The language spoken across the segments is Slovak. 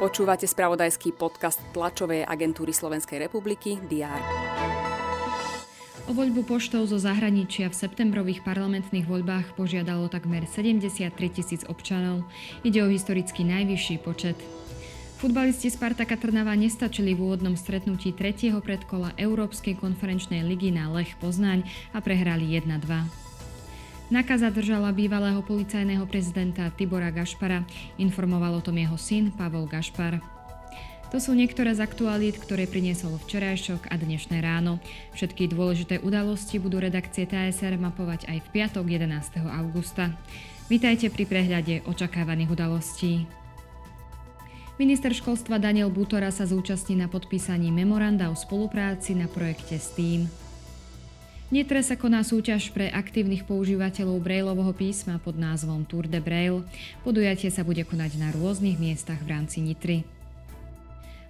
Počúvate spravodajský podcast tlačovej agentúry Slovenskej republiky DR. O voľbu poštou zo zahraničia v septembrových parlamentných voľbách požiadalo takmer 73 tisíc občanov. Ide o historicky najvyšší počet. Futbalisti Spartaka Trnava nestačili v úvodnom stretnutí tretieho predkola Európskej konferenčnej ligy na Lech Poznaň a prehrali 1-2. Naka zadržala bývalého policajného prezidenta Tibora Gašpara, informoval o tom jeho syn Pavol Gašpar. To sú niektoré z aktualít, ktoré priniesol včerajšok a dnešné ráno. Všetky dôležité udalosti budú redakcie TSR mapovať aj v piatok 11. augusta. Vítajte pri prehľade očakávaných udalostí. Minister školstva Daniel Butora sa zúčastní na podpísaní memoranda o spolupráci na projekte STEAM. Nitre sa koná súťaž pre aktívnych používateľov Braillovho písma pod názvom Tour de Braille. Podujatie sa bude konať na rôznych miestach v rámci Nitry.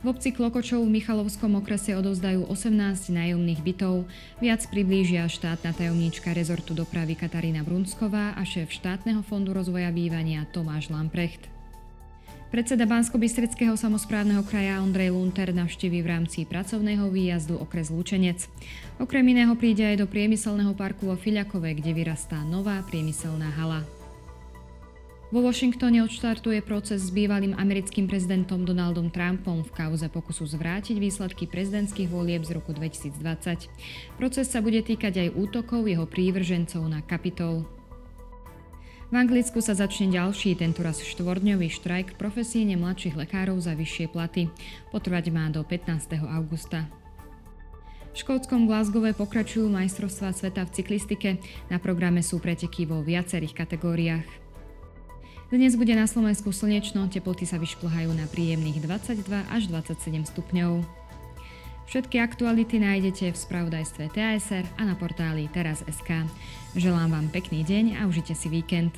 V obci Klokočov v Michalovskom okrese odovzdajú 18 nájomných bytov. Viac priblížia štátna tajomníčka rezortu dopravy Katarína Brunsková a šéf štátneho fondu rozvoja bývania Tomáš Lamprecht. Predseda Bansko-Bystrického samozprávneho kraja Ondrej Lunter navštíví v rámci pracovného výjazdu okres Lučenec. Okrem iného príde aj do priemyselného parku vo Fiľakove, kde vyrastá nová priemyselná hala. Vo Washingtone odštartuje proces s bývalým americkým prezidentom Donaldom Trumpom v kauze pokusu zvrátiť výsledky prezidentských volieb z roku 2020. Proces sa bude týkať aj útokov jeho prívržencov na Kapitol. V Anglicku sa začne ďalší, tentoraz štvordňový štrajk profesíne mladších lekárov za vyššie platy. Potrvať má do 15. augusta. V škótskom Glasgowe pokračujú majstrovstvá sveta v cyklistike. Na programe sú preteky vo viacerých kategóriách. Dnes bude na Slovensku slnečno, teploty sa vyšplhajú na príjemných 22 až 27 stupňov. Všetky aktuality nájdete v spravodajstve TASR a na portáli teraz.sk. Želám vám pekný deň a užite si víkend.